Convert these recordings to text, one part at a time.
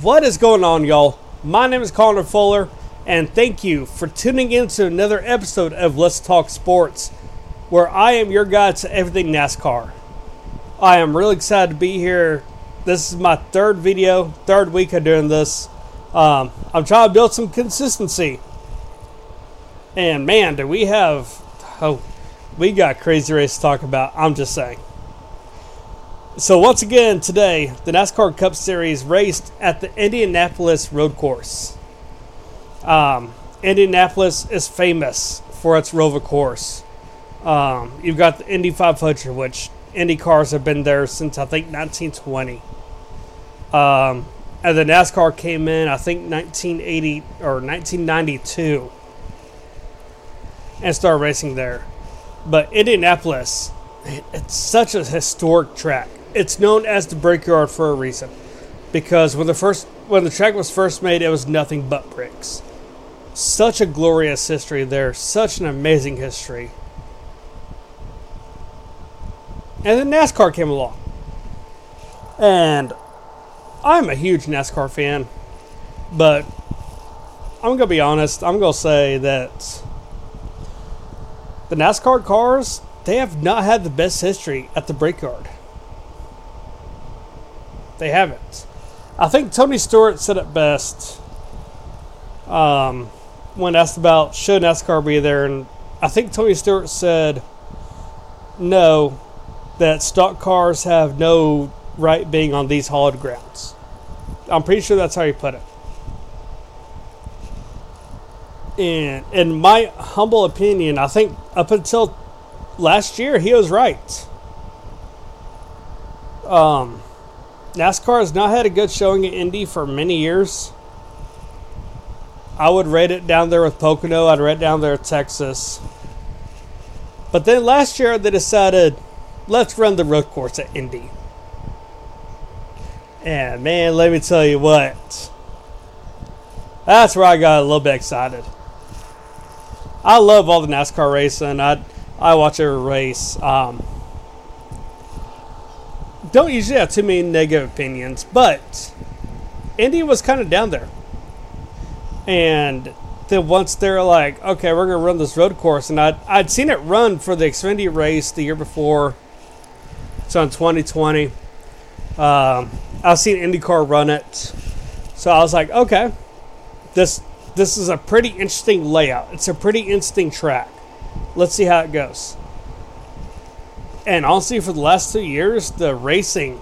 What is going on, y'all? My name is Connor Fuller, and thank you for tuning in to another episode of Let's Talk Sports, where I am your guide to everything NASCAR. I am really excited to be here. This is my third video, third week of doing this. Um, I'm trying to build some consistency. And man, do we have. Oh, we got crazy race to talk about. I'm just saying. So once again today, the NASCAR Cup Series raced at the Indianapolis Road Course. Um, Indianapolis is famous for its Rover course. Um, you've got the Indy 500, which Indy cars have been there since I think 1920. Um, and the NASCAR came in, I think 1980 or 1992, and started racing there. But Indianapolis, it's such a historic track it's known as the Brickyard for a reason, because when the first when the track was first made, it was nothing but bricks. Such a glorious history there, such an amazing history. And then NASCAR came along, and I'm a huge NASCAR fan, but I'm gonna be honest. I'm gonna say that the NASCAR cars they have not had the best history at the Brickyard. They haven't. I think Tony Stewart said it best um, when asked about should NASCAR be there, and I think Tony Stewart said no, that stock cars have no right being on these hallowed grounds. I'm pretty sure that's how he put it. And in my humble opinion, I think up until last year, he was right. Um, NASCAR has not had a good showing at Indy for many years. I would rate it down there with Pocono. I'd rate down there Texas. But then last year they decided, let's run the road course at Indy. And man, let me tell you what. That's where I got a little bit excited. I love all the NASCAR racing. I I watch every race. Um, don't usually have too many negative opinions, but Indy was kind of down there. And then once they're like, okay, we're going to run this road course, and I'd, I'd seen it run for the Xfinity race the year before. So in 2020. Um, I've seen IndyCar run it. So I was like, okay, this this is a pretty interesting layout. It's a pretty interesting track. Let's see how it goes. And honestly, for the last two years, the racing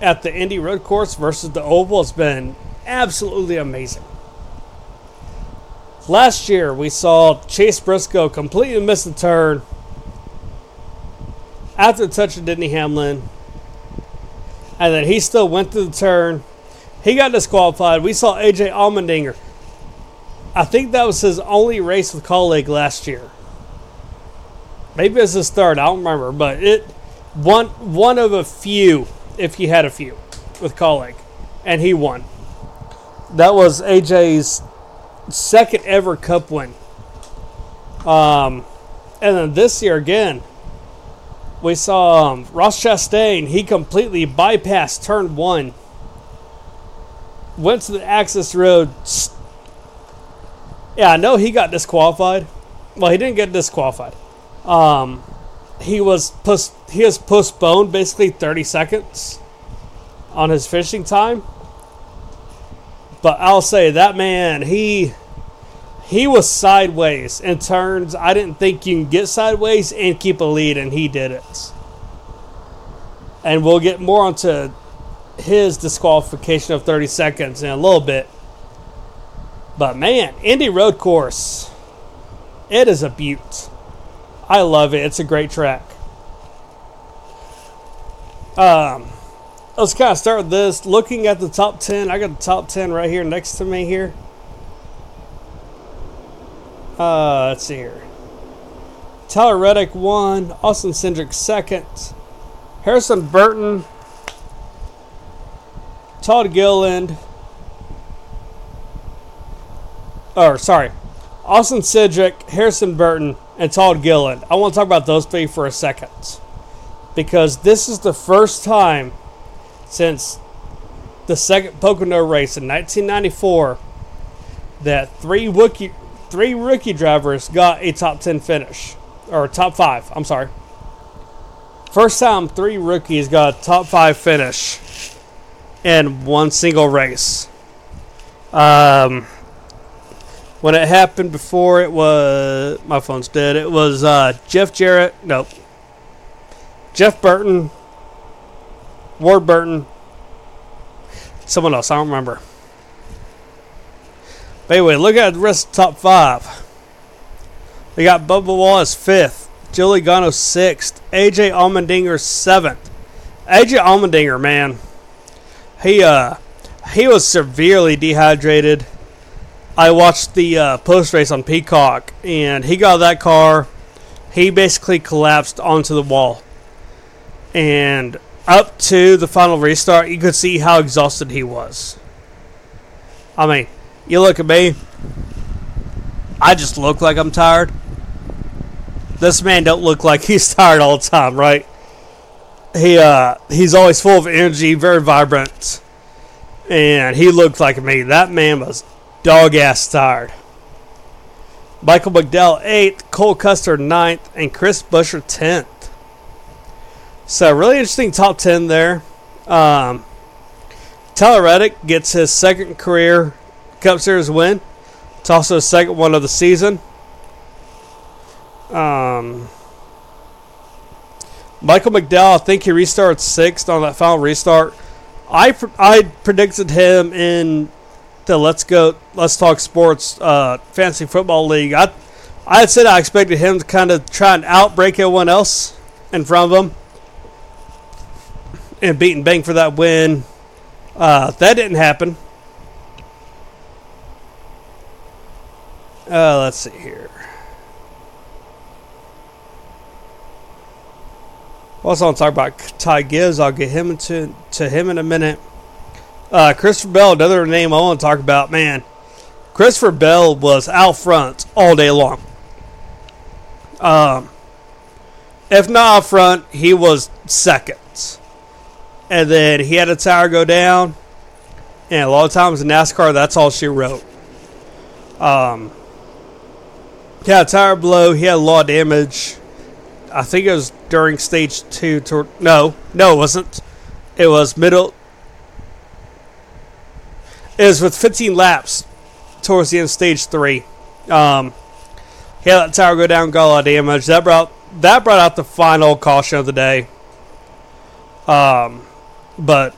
at the Indy Road Course versus the Oval has been absolutely amazing. Last year, we saw Chase Briscoe completely miss the turn after the touch of Denny Hamlin, and then he still went through the turn. He got disqualified. We saw AJ Allmendinger. I think that was his only race with Kaulig last year. Maybe it's his third. I don't remember, but it one one of a few, if he had a few, with Kaulig, and he won. That was AJ's second ever Cup win. Um, and then this year again, we saw um, Ross Chastain. He completely bypassed turn one, went to the access road. Yeah, I know he got disqualified. Well, he didn't get disqualified. Um, he was post- he has postponed basically 30 seconds on his fishing time. But I'll say that man, he he was sideways in turns. I didn't think you can get sideways and keep a lead, and he did it. And we'll get more onto his disqualification of 30 seconds in a little bit. But man, Indy Road Course, it is a beaut. I love it. It's a great track. Um, let's kind of start with this. Looking at the top 10, I got the top 10 right here next to me here. Uh, let's see here. Tyler Reddick one, Austin Cindric second, Harrison Burton, Todd Gilliland, or sorry, Austin Cindric, Harrison Burton, and Todd Gillen. I want to talk about those three for a second. Because this is the first time since the second Pocono race in 1994 that three rookie three rookie drivers got a top 10 finish or top 5, I'm sorry. First time three rookies got a top 5 finish in one single race. Um, when it happened before, it was my phone's dead. It was uh, Jeff Jarrett. Nope. Jeff Burton, Ward Burton, someone else. I don't remember. But anyway, look at the rest of the top five. They got Bubba Wallace fifth, Joe Logano sixth, AJ Allmendinger seventh. AJ Allmendinger, man, he uh he was severely dehydrated. I watched the uh, post race on Peacock, and he got that car. He basically collapsed onto the wall, and up to the final restart, you could see how exhausted he was. I mean, you look at me. I just look like I'm tired. This man don't look like he's tired all the time, right? He uh he's always full of energy, very vibrant. And he looked like me. That man was dog ass tired. Michael McDowell eighth, Cole Custer ninth, and Chris Buescher tenth. So really interesting top ten there. Um, Tyler Reddick gets his second career Cup Series win. It's also the second one of the season. Um, Michael McDowell, I think he restarted sixth on that final restart. I I predicted him in the Let's Go Let's Talk Sports uh, Fantasy Football League. I I had said I expected him to kind of try and outbrake everyone else in front of him and beating Bang for that win. Uh, that didn't happen. Uh, let's see here. Also, want to talk about Ty Gibbs. I'll get him into to him in a minute. Uh, Christopher Bell, another name I want to talk about. Man, Christopher Bell was out front all day long. Um, if not out front, he was seconds. And then he had a tire go down. And a lot of times in NASCAR, that's all she wrote. Um, he had a tire blow. He had a lot of damage. I think it was during stage two. No, no, it wasn't. It was middle. Was with 15 laps towards the end of stage three. Um, he had that tire go down, got a lot of damage. That brought that brought out the final caution of the day. Um, but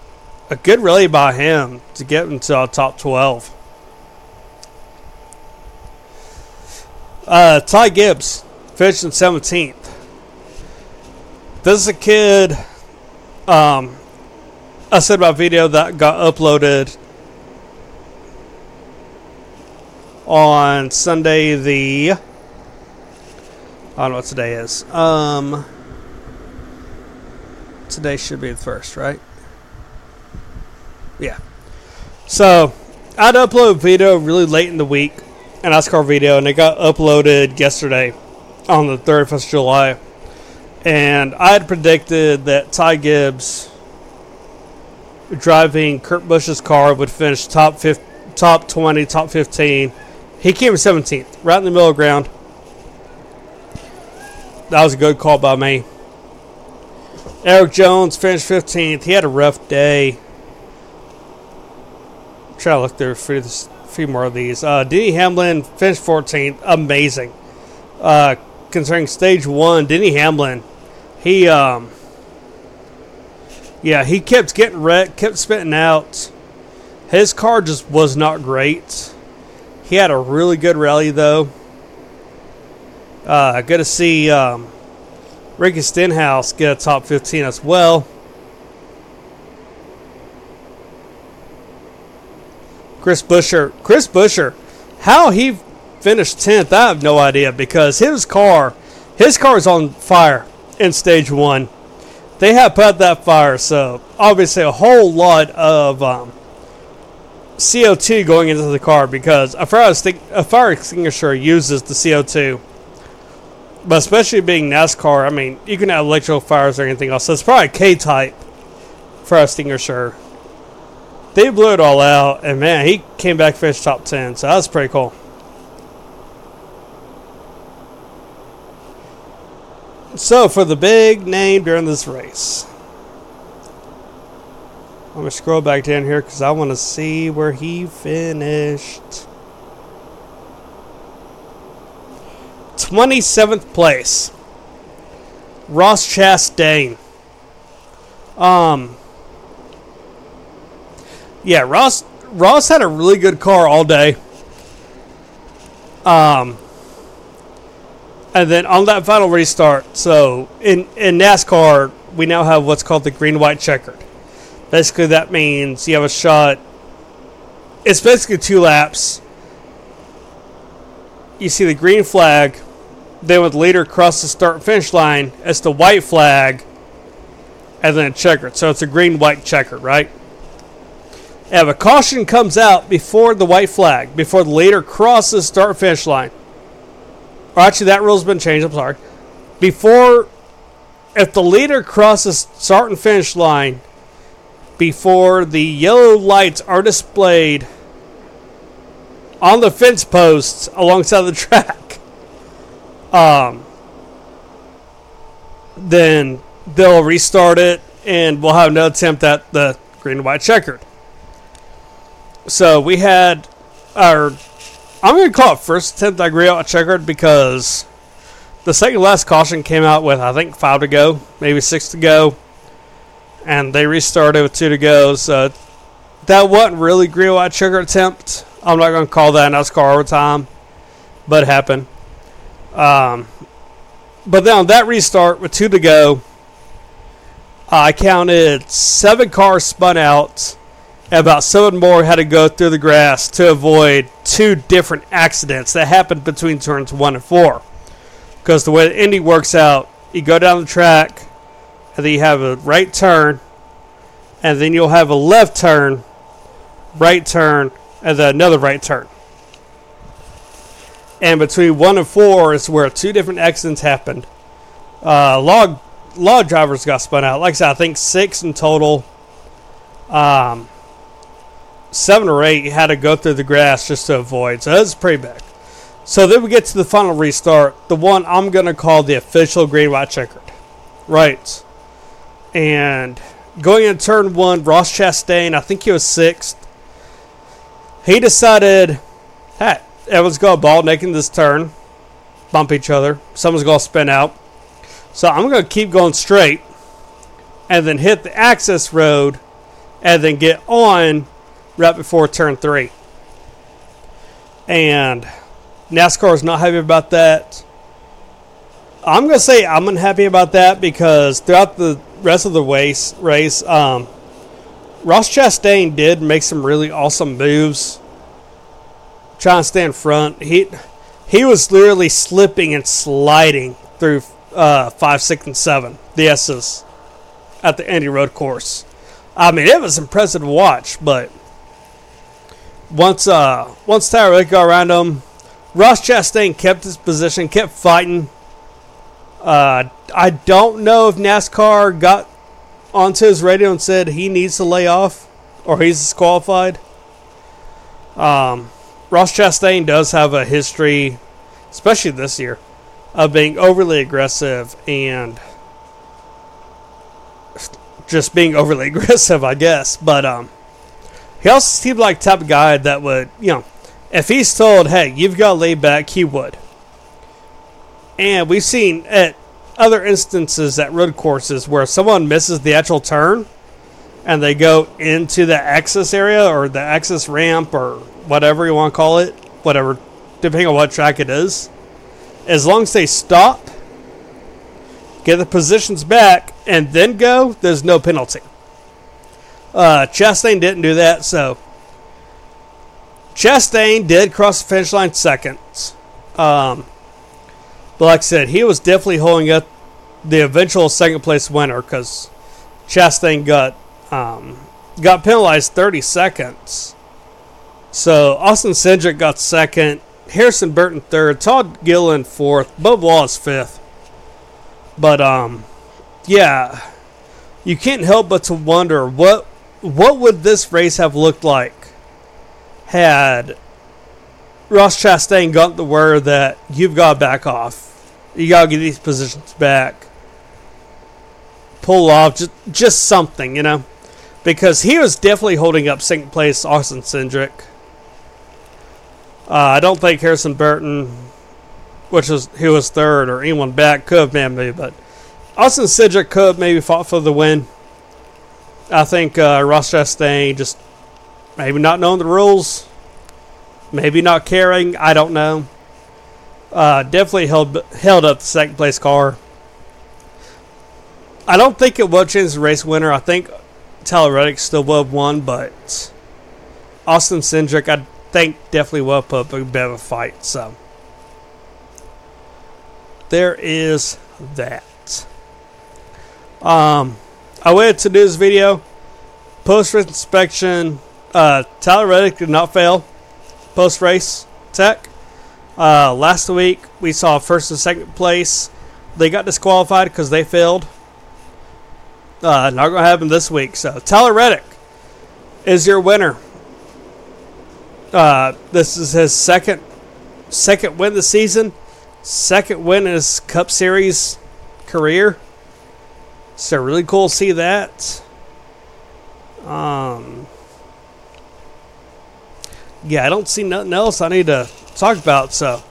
a good rally by him to get into top 12. Uh, Ty Gibbs finished in 17th. This is a kid. Um, I said my video that got uploaded on Sunday the. I don't know what today is. Um, today should be the first, right? Yeah. So I'd upload video really late in the week, an NASCAR video, and it got uploaded yesterday on the 31st of July. And I had predicted that Ty Gibbs driving Kurt Busch's car would finish top 50, top 20, top 15. He came 17th, right in the middle of ground. That was a good call by me. Eric Jones finished 15th. He had a rough day. Try to look through a few more of these. Uh, Denny Hamlin finished 14th. Amazing. Uh, concerning stage one, Denny Hamlin, he, um, yeah, he kept getting wrecked, kept spitting out. His car just was not great. He had a really good rally, though. Uh, good to see um, Ricky Stenhouse get a top 15 as well. Chris Buescher. Chris Buescher. How he finished 10th, I have no idea because his car, his car is on fire in stage one. They have put that fire, so obviously a whole lot of um, CO2 going into the car because a fire, a fire extinguisher uses the CO2. But especially being NASCAR, I mean, you can have electrical fires or anything else. So it's probably K type fire extinguisher they blew it all out, and man, he came back finished top ten, so that's pretty cool. So for the big name during this race, I'm gonna scroll back down here because I want to see where he finished. 27th place. Ross Chastain. Um, yeah, Ross Ross had a really good car all day. Um, and then on that final restart, so in in NASCAR, we now have what's called the green white checkered. Basically, that means you have a shot. It's basically two laps. You see the green flag, then with leader across the start finish line, it's the white flag, and then a checkered. So it's a green white checkered, right? If a caution comes out before the white flag, before the leader crosses start finish line, or actually that rule's been changed, I'm sorry. Before, if the leader crosses start and finish line before the yellow lights are displayed on the fence posts alongside the track, um, then they'll restart it and we'll have another attempt at the green and white checkered. So we had our, I'm going to call it first attempt at green white checkered because the second last caution came out with I think five to go, maybe six to go, and they restarted with two to go. So that wasn't really a green white checkered attempt. I'm not going to call that NASCAR overtime, but it happened. Um, but then on that restart with two to go, I counted seven cars spun out, and about seven more had to go through the grass to avoid two different accidents that happened between turns one and four. Because the way the Indy works out, you go down the track, and then you have a right turn, and then you'll have a left turn, right turn, and then another right turn. And between one and four is where two different accidents happened. Uh, log of drivers got spun out. Like I said, I think six in total. Um, seven or eight had to go through the grass just to avoid. So that's pretty bad. So then we get to the final restart, the one I'm going to call the official green white checkered. Right. And going in turn one, Ross Chastain, I think he was sixth. He decided, hey, everyone's going ball naked this turn, bump each other. Someone's going to spin out. So I'm going to keep going straight and then hit the access road and then get on right before turn three. And NASCAR is not happy about that. I'm going to say I'm unhappy about that because throughout the rest of the race, race um, Ross Chastain did make some really awesome moves. Trying to stay in front. He, he was literally slipping and sliding through uh, five, six, and seven, the S's, at the Indy Road course. I mean, it was impressive to watch, but once uh, once Tyler got around him, Ross Chastain kept his position, kept fighting. Uh, I don't know if NASCAR got onto his radio and said he needs to lay off or he's disqualified. Um, Ross Chastain does have a history, especially this year, of being overly aggressive and just being overly aggressive, I guess. But um, he also seemed like type of guy that would, you know, if he's told, "Hey, you've got to lay back," he would. And we've seen at other instances at road courses where someone misses the actual turn and they go into the access area or the access ramp or whatever you want to call it, whatever, depending on what track it is as long as they stop, get the positions back, and then go, there's no penalty. Uh, Chastain didn't do that, so Chastain did cross the finish line seconds. Um, but like I said, he was definitely holding up the eventual second place winner because Chastain got um, got penalized 30 seconds. So Austin Cindric got second, Harrison Burton third, Todd Gilliland fourth, Bub Wallace fifth. But um, yeah, you can't help but to wonder what what would this race have looked like had Ross Chastain got the word that you've got to back off? You got to get these positions back. Pull off, just, just something, you know? Because he was definitely holding up second place Austin Cindric. Uh, I don't think Harrison Burton, which was who was third, or anyone back could have been me, but Austin Cindric could have maybe fought for the win. I think uh, Ross Chastain just maybe not knowing the rules, maybe not caring. I don't know. Uh, definitely held held up the second place car. I don't think it will change the race winner. I think Tyler Reddick still will have won, but Austin Cindric, I think, definitely will put up a bit of a fight. So there is that. Um, I went to do this video. Post race inspection. Uh, Tyler Reddick did not fail. Post race tech. Uh, last week we saw first and second place. They got disqualified because they failed. Uh, not to happen this week. So Tyler Reddick is your winner. Uh, this is his second second win this season. Second win in his Cup Series career. So really cool to see that. Um, yeah, I don't see nothing else I need to talk about. So,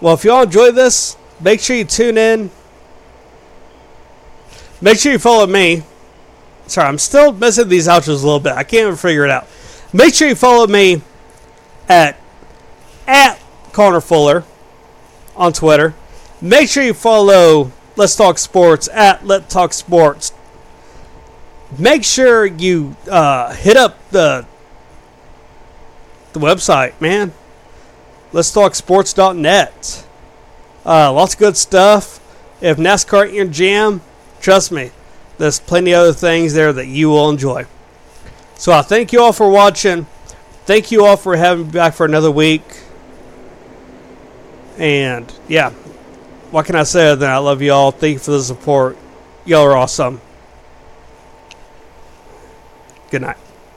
well, if y'all enjoy this, make sure you tune in. Make sure you follow me. Sorry, I'm still missing these outros a little bit. I can't even figure it out. Make sure you follow me at at Connor Fuller on Twitter. Make sure you follow Let's Talk Sports at Let Talk Sports. Make sure you uh, hit up the the website, man. Let's talk sports.net. Uh, lots of good stuff. If NASCAR ain't your jam, trust me, there's plenty of other things there that you will enjoy. So I thank you all for watching. Thank you all for having me back for another week. And yeah, what can I say other than I love you all? Thank you for the support. Y'all are awesome. Good night.